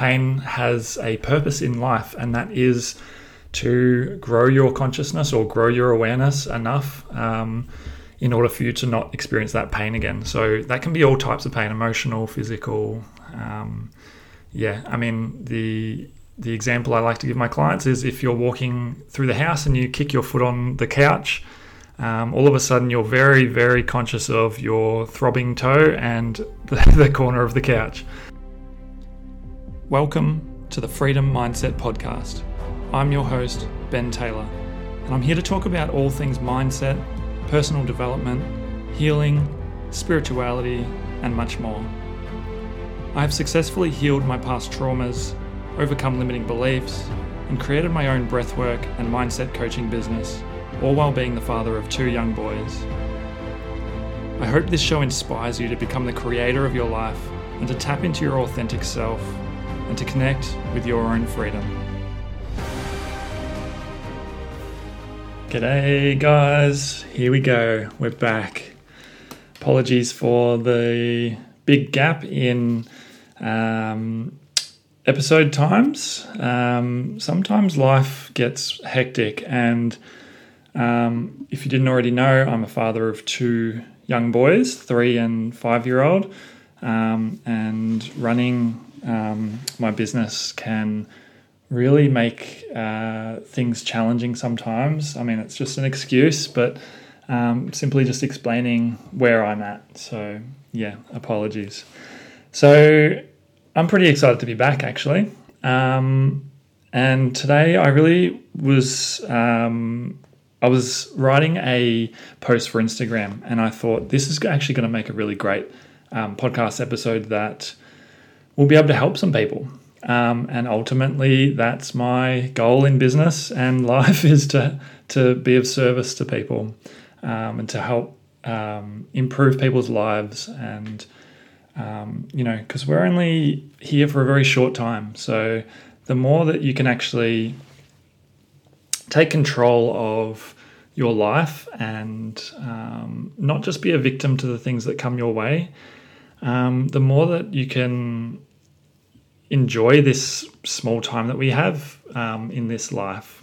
Pain has a purpose in life, and that is to grow your consciousness or grow your awareness enough um, in order for you to not experience that pain again. So that can be all types of pain emotional, physical. Um, yeah, I mean, the the example I like to give my clients is if you're walking through the house and you kick your foot on the couch, um, all of a sudden you're very, very conscious of your throbbing toe and the, the corner of the couch. Welcome to the Freedom Mindset Podcast. I'm your host, Ben Taylor, and I'm here to talk about all things mindset, personal development, healing, spirituality, and much more. I have successfully healed my past traumas, overcome limiting beliefs, and created my own breathwork and mindset coaching business all while being the father of two young boys. I hope this show inspires you to become the creator of your life and to tap into your authentic self and to connect with your own freedom. G'day, guys. Here we go. We're back. Apologies for the big gap in um, episode times. Um, sometimes life gets hectic and um, if you didn't already know, I'm a father of two young boys, three and five year old, um, and running um, my business can really make uh, things challenging sometimes. I mean, it's just an excuse, but um, simply just explaining where I'm at. So, yeah, apologies. So, I'm pretty excited to be back actually. Um, and today I really was um, I was writing a post for Instagram and I thought this is actually going to make a really great um, podcast episode that will be able to help some people. Um, and ultimately, that's my goal in business and life is to, to be of service to people um, and to help um, improve people's lives. And, um, you know, because we're only here for a very short time. So the more that you can actually take control of your life and um, not just be a victim to the things that come your way, um, the more that you can enjoy this small time that we have um, in this life.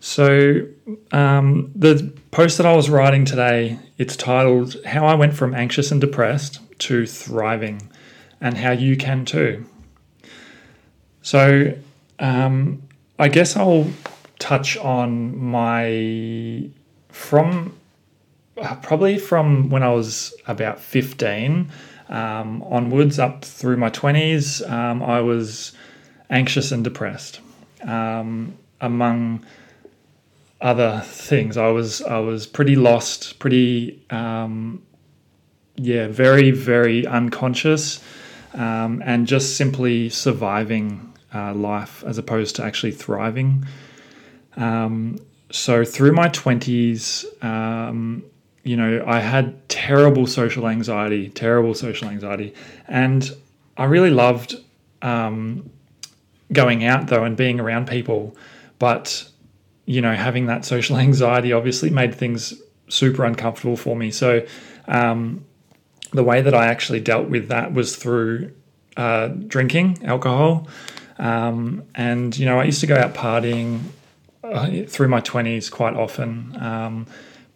So, um, the post that I was writing today, it's titled "How I Went from Anxious and Depressed to Thriving," and how you can too. So, um, I guess I'll touch on my from uh, probably from when I was about 15 um, onwards up through my 20s, um, I was anxious and depressed. Um, among other things, I was I was pretty lost, pretty um, yeah, very very unconscious, um, and just simply surviving uh, life as opposed to actually thriving. Um, so through my 20s, um, you know, I had terrible social anxiety, terrible social anxiety. And I really loved um, going out though and being around people. But, you know, having that social anxiety obviously made things super uncomfortable for me. So, um, the way that I actually dealt with that was through uh, drinking alcohol. Um, and, you know, I used to go out partying uh, through my 20s quite often.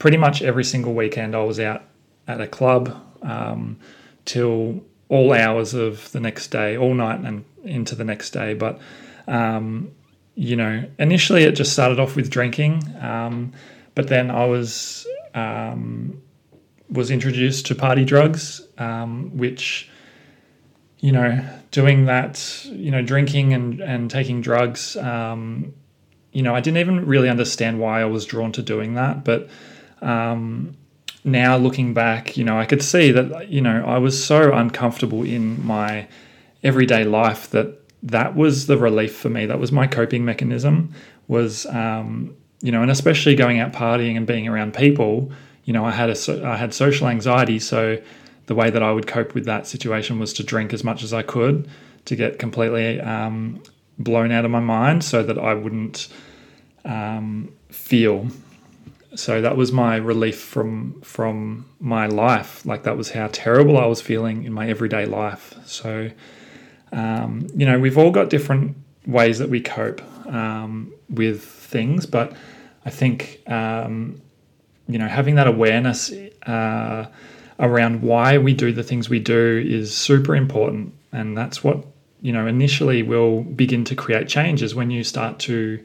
Pretty much every single weekend I was out at a club um, till all hours of the next day, all night and into the next day. But, um, you know, initially it just started off with drinking, um, but then I was um, was introduced to party drugs, um, which you know, doing that, you know, drinking and, and taking drugs, um, you know, I didn't even really understand why I was drawn to doing that. But um, now looking back, you know, I could see that, you know, I was so uncomfortable in my everyday life that that was the relief for me. That was my coping mechanism was, um, you know, and especially going out partying and being around people, you know, I had a, I had social anxiety. So the way that I would cope with that situation was to drink as much as I could to get completely um, blown out of my mind so that I wouldn't um, feel. So that was my relief from from my life. Like that was how terrible I was feeling in my everyday life. So um, you know, we've all got different ways that we cope um, with things, but I think, um, you know, having that awareness uh, around why we do the things we do is super important. And that's what, you know, initially will begin to create changes when you start to,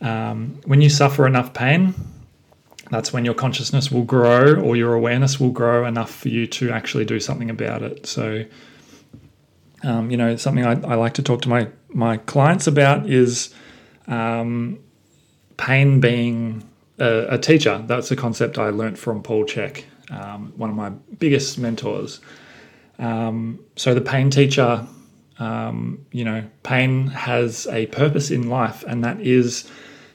um, when you suffer enough pain, that's when your consciousness will grow or your awareness will grow enough for you to actually do something about it. So, um, you know, something I, I, like to talk to my, my clients about is um, pain being a, a, teacher. That's a concept I learned from Paul Chek, um, one of my biggest mentors. Um, so, the pain teacher, um, you know, pain has a purpose in life, and that is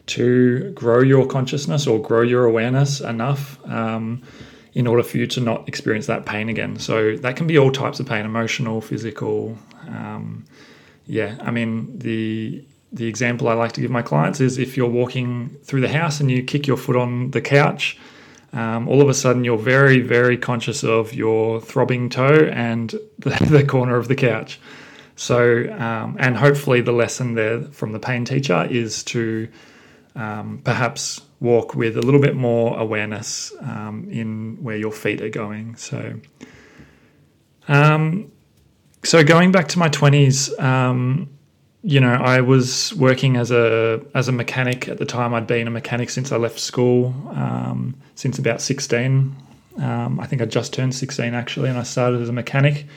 to grow your consciousness or grow your awareness enough um, in order for you to not experience that pain again. So that can be all types of pain emotional, physical. Um, yeah, I mean, the the example I like to give my clients is if you're walking through the house and you kick your foot on the couch, um, all of a sudden you're very, very conscious of your throbbing toe and the, the corner of the couch. So, um, and hopefully the lesson there from the pain teacher is to um, perhaps walk with a little bit more awareness um, in where your feet are going. So, um, so going back to my twenties, um, you know, I was working as a as a mechanic at the time. I'd been a mechanic since I left school, um, since about sixteen. Um, I think I just turned sixteen actually, and I started as a mechanic.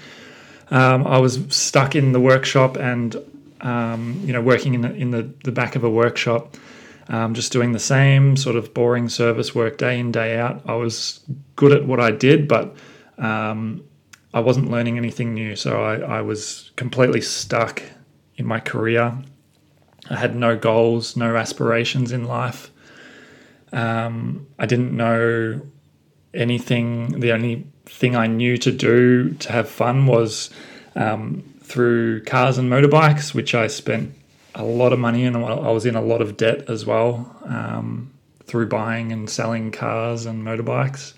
I was stuck in the workshop and you know working in the in the, the back of a workshop um, just doing the same sort of boring service work day in, day out. I was good at what I did, but um, I wasn't learning anything new. So I, I, was completely stuck in my career. I had no goals, no aspirations in life. Um, I didn't know anything. The only thing I knew to do to have fun was um, through cars and motorbikes, which I spent a lot of money and I was in a lot of debt as well um, through buying and selling cars and motorbikes.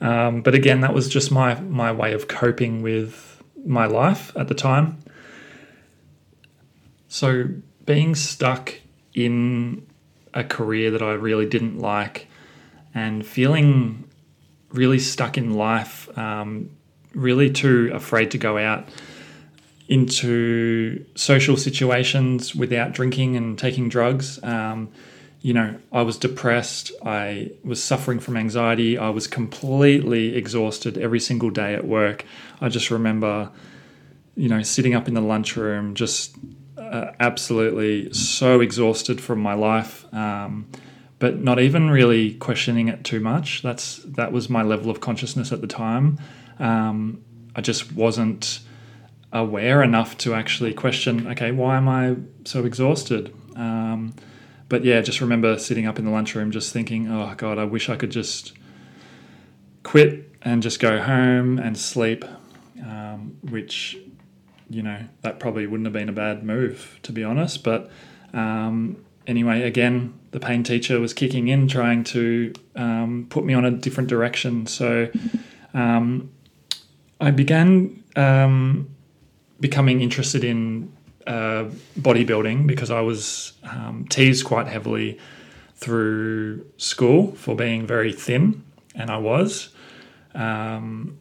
Um, but again, that was just my my way of coping with my life at the time. So being stuck in a career that I really didn't like and feeling really stuck in life, um, really too afraid to go out into social situations without drinking and taking drugs. Um, you know, I was depressed. I was suffering from anxiety. I was completely exhausted every single day at work. I just remember, you know, sitting up in the lunchroom, just uh, absolutely so exhausted from my life. Um, but not even really questioning it too much. That's that was my level of consciousness at the time. Um, I just wasn't aware enough to actually question, okay, why am I so exhausted? Um, but yeah, just remember sitting up in the lunchroom just thinking, oh God, I wish I could just quit and just go home and sleep, um, which, you know, that probably wouldn't have been a bad move, to be honest. But um, anyway, again, the pain teacher was kicking in, trying to um, put me on a different direction. So um, I began um, becoming interested in uh, bodybuilding because I was um, teased quite heavily through school for being very thin, and I was. Um,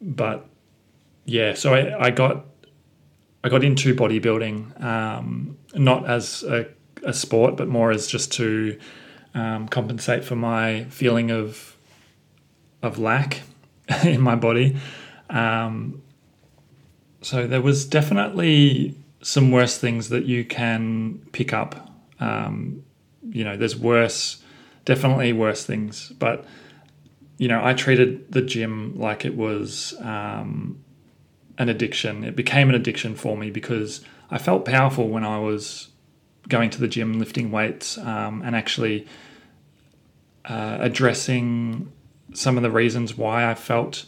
but yeah, so I, I, got I got into bodybuilding um, not as a, a, sport, but more as just to um, compensate for my feeling of of lack in my body. Um, so there was definitely some worse things that you can pick up. Um, you know, there's worse, definitely worse things. But, you know, I treated the gym like it was um, an addiction. It became an addiction for me because I felt powerful when I was going to the gym, lifting weights, um, and actually uh, addressing some of the reasons why I felt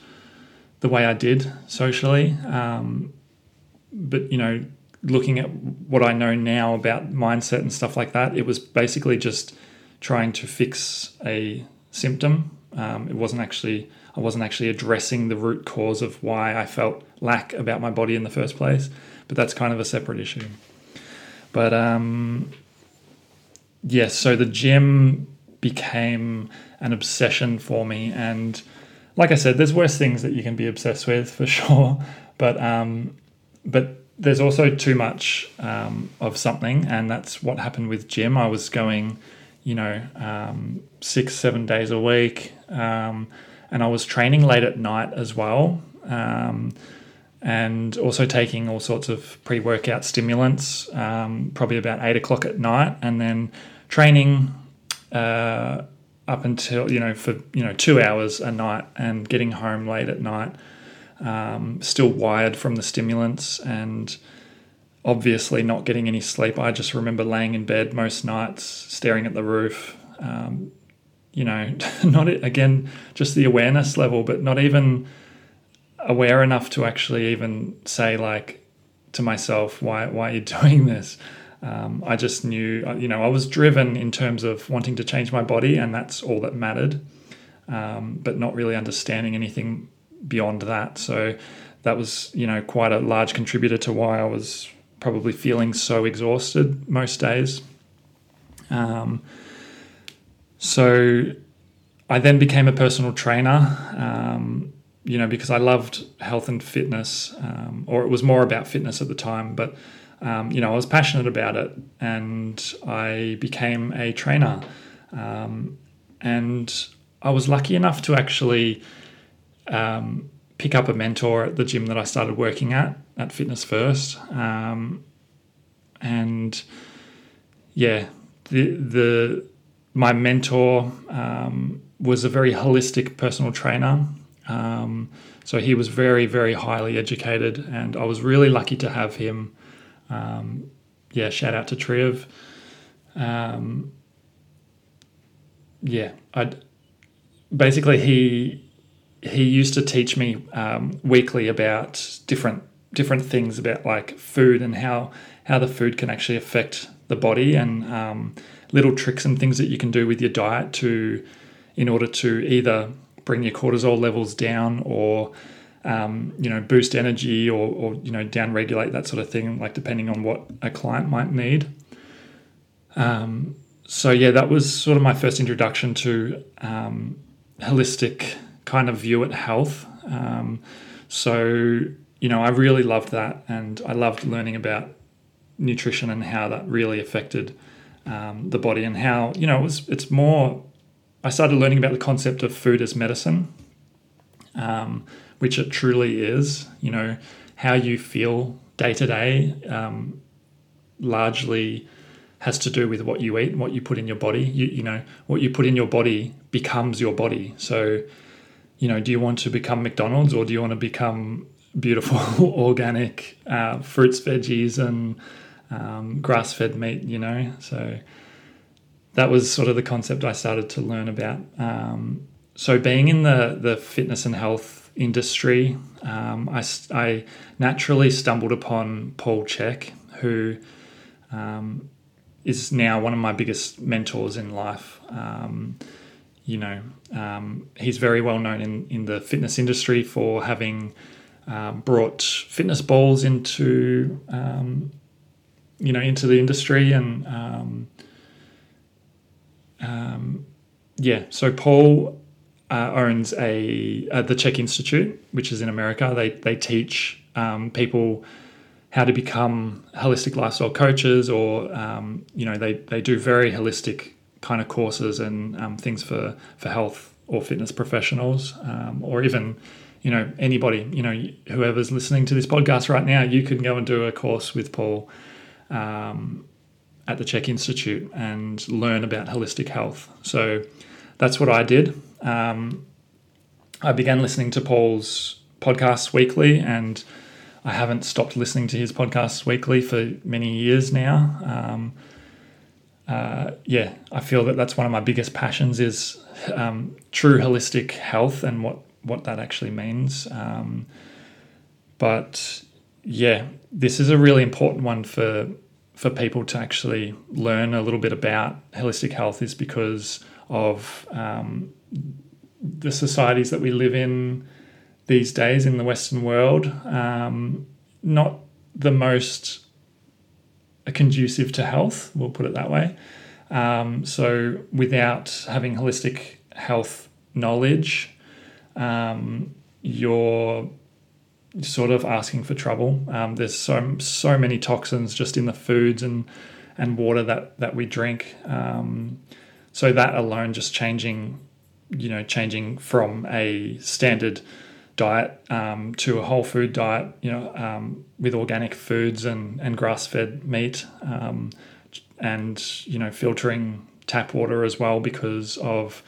the way I did socially. Um, but you know, looking at what I know now about mindset and stuff like that, it was basically just trying to fix a symptom. Um, it wasn't actually I wasn't actually addressing the root cause of why I felt lack about my body in the first place. But that's kind of a separate issue. But um, yes, so the gym became an obsession for me. And like I said, there's worse things that you can be obsessed with for sure. But um, but there's also too much um, of something, and that's what happened with gym. I was going, you know, um, six seven days a week, um, and I was training late at night as well. Um, and also taking all sorts of pre workout stimulants, um, probably about eight o'clock at night, and then training uh, up until you know for you know two hours a night and getting home late at night um, still wired from the stimulants and obviously not getting any sleep. I just remember laying in bed most nights staring at the roof um, you know not again just the awareness level but not even aware enough to actually even say like to myself why why are you doing this um, I just knew, uh, you know, I was driven in terms of wanting to change my body, and that's all that mattered, um, but not really understanding anything beyond that. So that was, you know, quite a large contributor to why I was probably feeling so exhausted most days. Um, so I then became a personal trainer, um, you know, because I loved health and fitness, um, or it was more about fitness at the time, but um, you know, I was passionate about it and I became a trainer. Um, and I was lucky enough to actually um, pick up a mentor at the gym that I started working at, at Fitness First. Um, and yeah, the, the, my mentor um, was a very holistic personal trainer. Um, so he was very, very highly educated, and I was really lucky to have him um, yeah, shout out to Trev. Um, yeah, I basically he he used to teach me um, weekly about different different things about like food and how how the food can actually affect the body and um, little tricks and things that you can do with your diet to in order to either bring your cortisol levels down or um, you know, boost energy or, or, you know, down regulate that sort of thing, like depending on what a client might need. Um, so yeah, that was sort of my first introduction to um, holistic kind of view at health. Um, so you know, I really loved that, and I loved learning about nutrition and how that really affected um, the body, and how you know it was. It's more. I started learning about the concept of food as medicine. Um, which it truly is. You know, how you feel day to day um, largely has to do with what you eat and what you put in your body. You, you know, what you put in your body becomes your body. So, you know, do you want to become McDonald's or do you want to become beautiful organic uh, fruits, veggies, and um, grass fed meat, you know? So that was sort of the concept I started to learn about. Um, so being in the, the fitness and health industry, um, I, I, naturally stumbled upon Paul Chek, who um, is now one of my biggest mentors in life. Um, you know, um, he's very well known in, in the fitness industry for having um, brought fitness balls into, um, you know, into the industry and yeah. So Paul uh, owns a uh, the Chek Institute, which is in America. They they teach um, people how to become holistic lifestyle coaches, or um, you know they they do very holistic kind of courses and um, things for for health or fitness professionals, um, or even you know anybody you know whoever's listening to this podcast right now, you can go and do a course with Paul. Um, at the Chek Institute and learn about holistic health. So that's what I did. Um, I began listening to Paul's podcasts weekly, and I haven't stopped listening to his podcasts weekly for many years now. Um, uh, yeah, I feel that that's one of my biggest passions is um, true holistic health and what what that actually means. Um, but yeah, this is a really important one for for people to actually learn a little bit about holistic health, is because of um, the societies that we live in these days in the Western world, um, not the most conducive to health, we'll put it that way. Um, so, without having holistic health knowledge, um, you're sort of asking for trouble. Um, there's so so many toxins just in the foods and and water that that we drink. So that alone, just changing, you know, changing from a standard diet um, to a whole food diet, you know, um, with organic foods and and grass fed meat, um, and you know, filtering tap water as well because of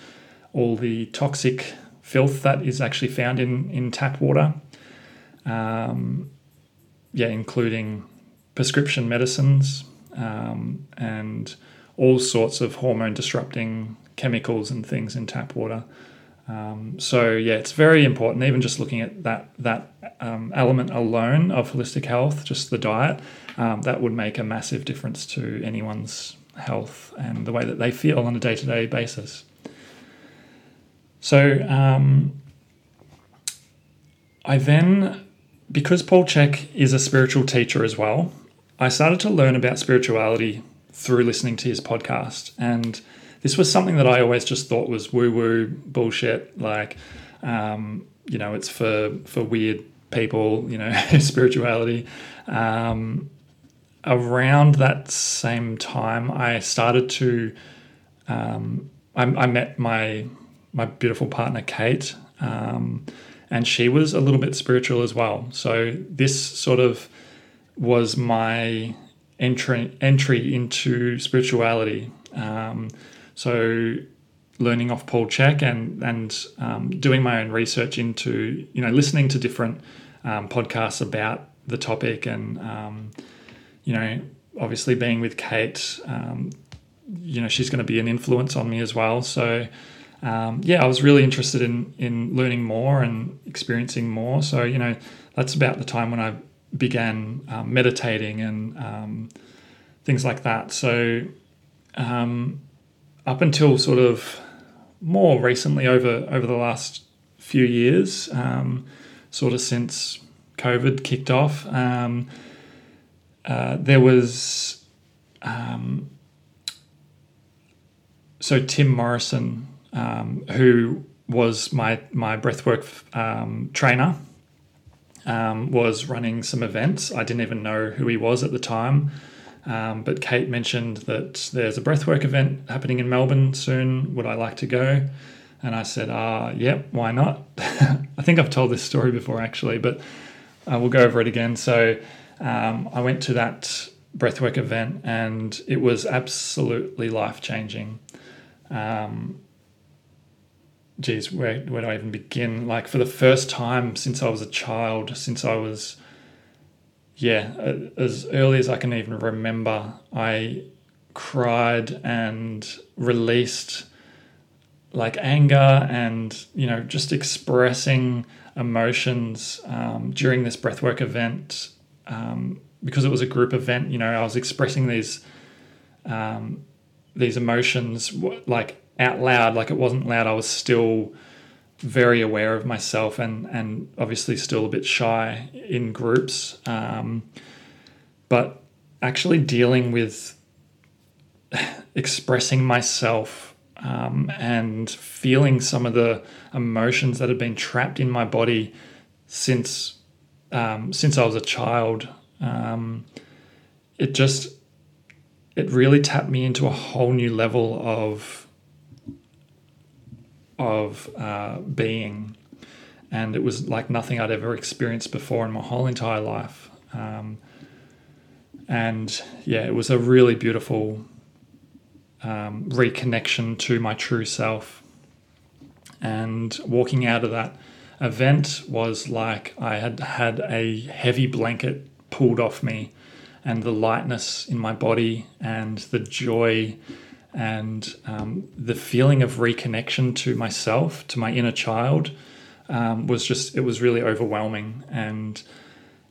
all the toxic filth that is actually found in in tap water. Um, yeah, including prescription medicines um, and all sorts of hormone disrupting chemicals and things in tap water. Um, so yeah, it's very important. Even just looking at that that um, element alone of holistic health, just the diet, um, that would make a massive difference to anyone's health and the way that they feel on a day to day basis. So um, I then because Paul Chek is a spiritual teacher as well, I started to learn about spirituality through listening to his podcast. And this was something that I always just thought was woo woo bullshit. Like, um, you know, it's for, for weird people, you know, spirituality. Um, around that same time, I started to, um, I, I, met my, my beautiful partner, Kate. Um, and she was a little bit spiritual as well. So this sort of was my entry entry into spirituality. Um, so learning off Paul Chek and and um, doing my own research into you know listening to different um, podcasts about the topic and um, you know obviously being with Kate, um, you know she's going to be an influence on me as well. So um, yeah, I was really interested in in learning more and experiencing more. So you know, that's about the time when I began um, meditating and um, things like that. So um, up until sort of more recently, over over the last few years, um, sort of since COVID kicked off, um, uh, there was. so Tim Morrison who was my my breathwork trainer, um, was running some events. I didn't even know who he was at the time, um, but Kate mentioned that there's a breathwork event happening in Melbourne soon. Would I like to go? And I said, "Ah, uh, yep, why not?" I think I've told this story before actually, but uh, we'll go over it again. So um, I went to that breathwork event, and it was absolutely life changing. Um, geez, where, where do I even begin? Like for the first time since I was a child, since I was, yeah, as early as I can even remember, I cried and released like anger and, you know, just expressing emotions um, during this breathwork event. Um, because it was a group event, you know, I was expressing these um, these emotions like out loud. Like it wasn't loud. I was still very aware of myself and and obviously still a bit shy in groups. Um, but actually dealing with expressing myself um, and feeling some of the emotions that had been trapped in my body since um, since I was a child. Um, it just it really tapped me into a whole new level of of uh, being, and it was like nothing I'd ever experienced before in my whole entire life. Um, and yeah, it was a really beautiful um, reconnection to my true self. And walking out of that event was like I had had a heavy blanket pulled off me, and the lightness in my body and the joy and um, the feeling of reconnection to myself, to my inner child, um, was just it was really overwhelming, and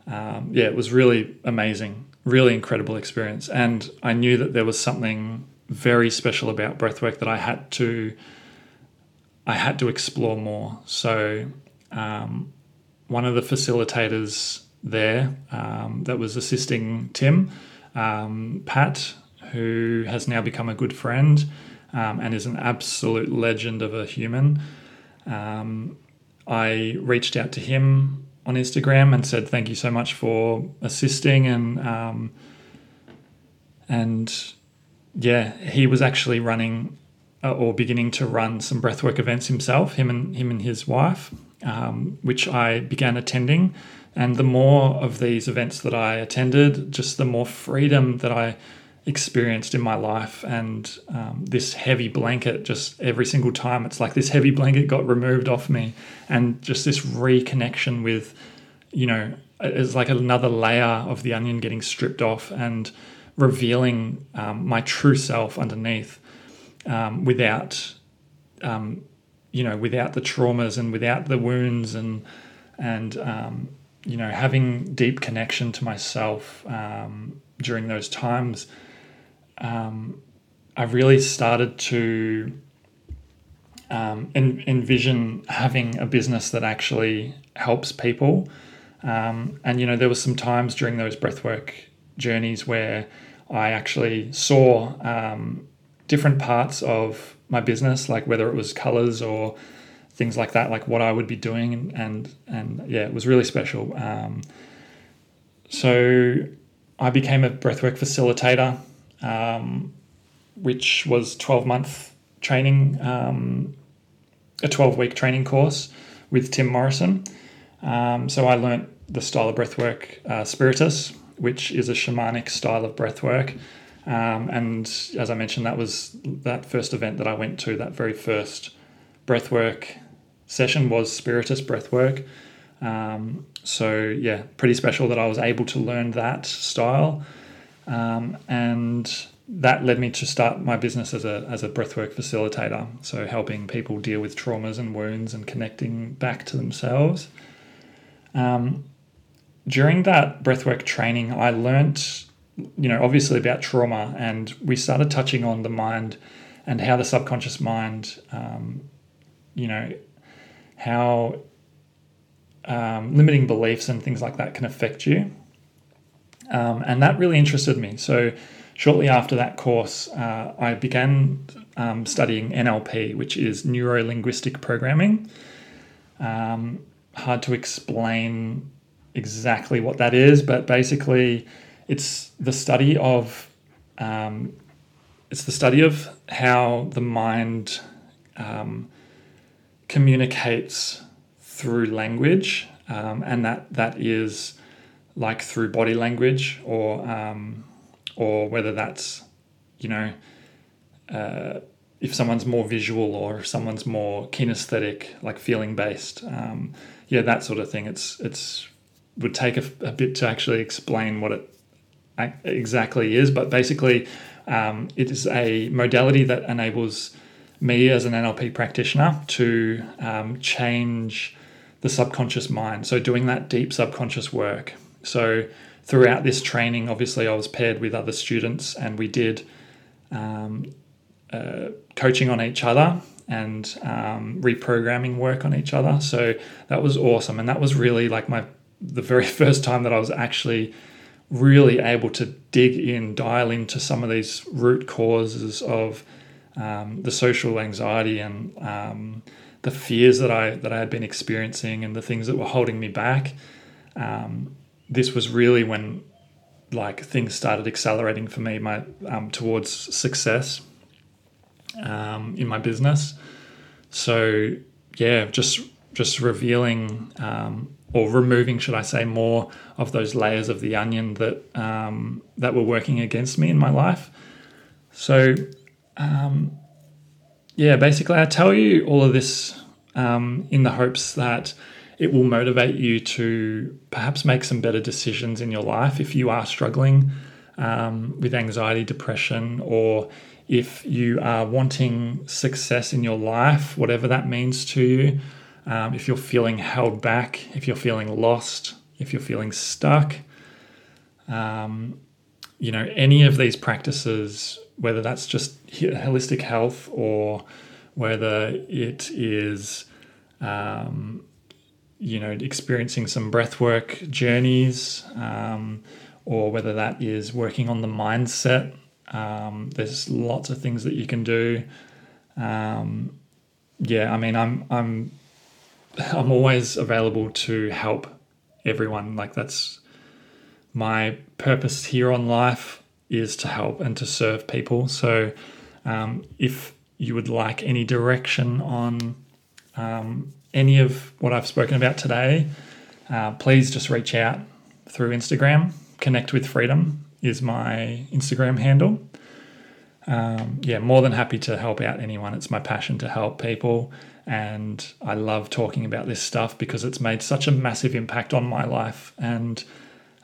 um, yeah, it was really amazing, really incredible experience. And I knew that there was something very special about breathwork that I had to I had to explore more. So, um, one of the facilitators there um, that was assisting Tim, um, Pat, who has now become a good friend um, and is an absolute legend of a human. Um, I reached out to him on Instagram and said thank you so much for assisting and um, and yeah, he was actually running uh, or beginning to run some breathwork events himself, him and him and his wife, um, which I began attending. And the more of these events that I attended, just the more freedom that I experienced in my life. And um, this heavy blanket, just every single time, it's like this heavy blanket got removed off me. And just this reconnection with, you know, it's like another layer of the onion getting stripped off and revealing um, my true self underneath um, without, um, you know, without the traumas and without the wounds and, and, um, you know, having deep connection to myself um, during those times um, I really started to um, en- envision having a business that actually helps people. Um, and you know, there was some times during those breathwork journeys where I actually saw um, different parts of my business, like whether it was colors or things like that, like what I would be doing, and and, and yeah, it was really special. Um, so I became a breathwork facilitator um, which was 12 month training, um, a 12 week training course with Tim Morrison. Um, so I learnt the style of breathwork, uh, Spiritus, which is a shamanic style of breathwork. Um, and as I mentioned, that was that first event that I went to, that very first breathwork session was Spiritus breathwork. Um, so, yeah, pretty special that I was able to learn that style. Um, and that led me to start my business as a, as a breathwork facilitator. So, helping people deal with traumas and wounds and connecting back to themselves. Um, during that breathwork training, I learnt, you know, obviously about trauma, and we started touching on the mind and how the subconscious mind, um, you know, how um, limiting beliefs and things like that can affect you. Um, and that really interested me. So, shortly after that course, uh, I began um, studying NLP, which is neuro linguistic programming. Um, hard to explain exactly what that is, but basically, it's the study of um, it's the study of how the mind um, communicates through language, um, and that that is like through body language or um, or whether that's you know uh, if someone's more visual or if someone's more kinesthetic like feeling based um, yeah that sort of thing. It's it's would take a, a, bit to actually explain what it exactly is but basically um, it is a modality that enables me as an NLP practitioner to um, change the subconscious mind. So doing that deep subconscious work so throughout this training, obviously, I was paired with other students, and we did um, uh, coaching on each other and um, reprogramming work on each other. So that was awesome, and that was really like my the very first time that I was actually really able to dig in, dial into some of these root causes of um, the social anxiety and um, the fears that I that I had been experiencing and the things that were holding me back. Um, this was really when like things started accelerating for me my um, towards success um, in my business. So yeah just just revealing um, or removing should I say more of those layers of the onion that um, that were working against me in my life. So um, yeah basically I tell you all of this um, in the hopes that it will motivate you to perhaps make some better decisions in your life if you are struggling um, with anxiety, depression, or if you are wanting success in your life, whatever that means to you. Um, if you're feeling held back, if you're feeling lost, if you're feeling stuck, um, you know, any of these practices, whether that's just holistic health or whether it is, um, you know, experiencing some breathwork journeys, um, or whether that is working on the mindset. Um, there's lots of things that you can do. Um, yeah, I mean, I'm I'm I'm always available to help everyone. Like that's my purpose here on life is to help and to serve people. So um, if you would like any direction on um, any of what I've spoken about today, uh, please just reach out through Instagram. Connect with Freedom is my Instagram handle. Um, yeah, more than happy to help out anyone. It's my passion to help people. And I love talking about this stuff because it's made such a massive impact on my life. And,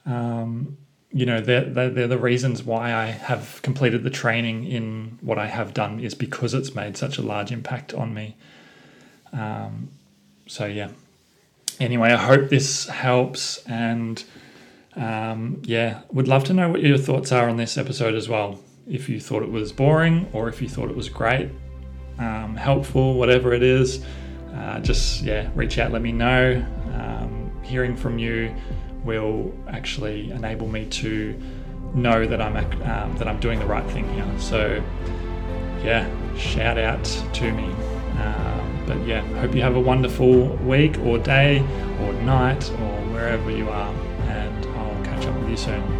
um, you know, they're, they're, they're, the reasons why I have completed the training in what I have done is because it's made such a large impact on me. Um, so, yeah. Anyway, I hope this helps. And, um, yeah, would love to know what your thoughts are on this episode as well. If you thought it was boring or if you thought it was great, um, helpful, whatever it is, uh, just yeah, reach out, let me know. Um, hearing from you will actually enable me to know that I'm um, that I'm doing the right thing here. So yeah, shout out to me. Um, but yeah, hope you have a wonderful week or day or night or wherever you are, and I'll catch up with you soon.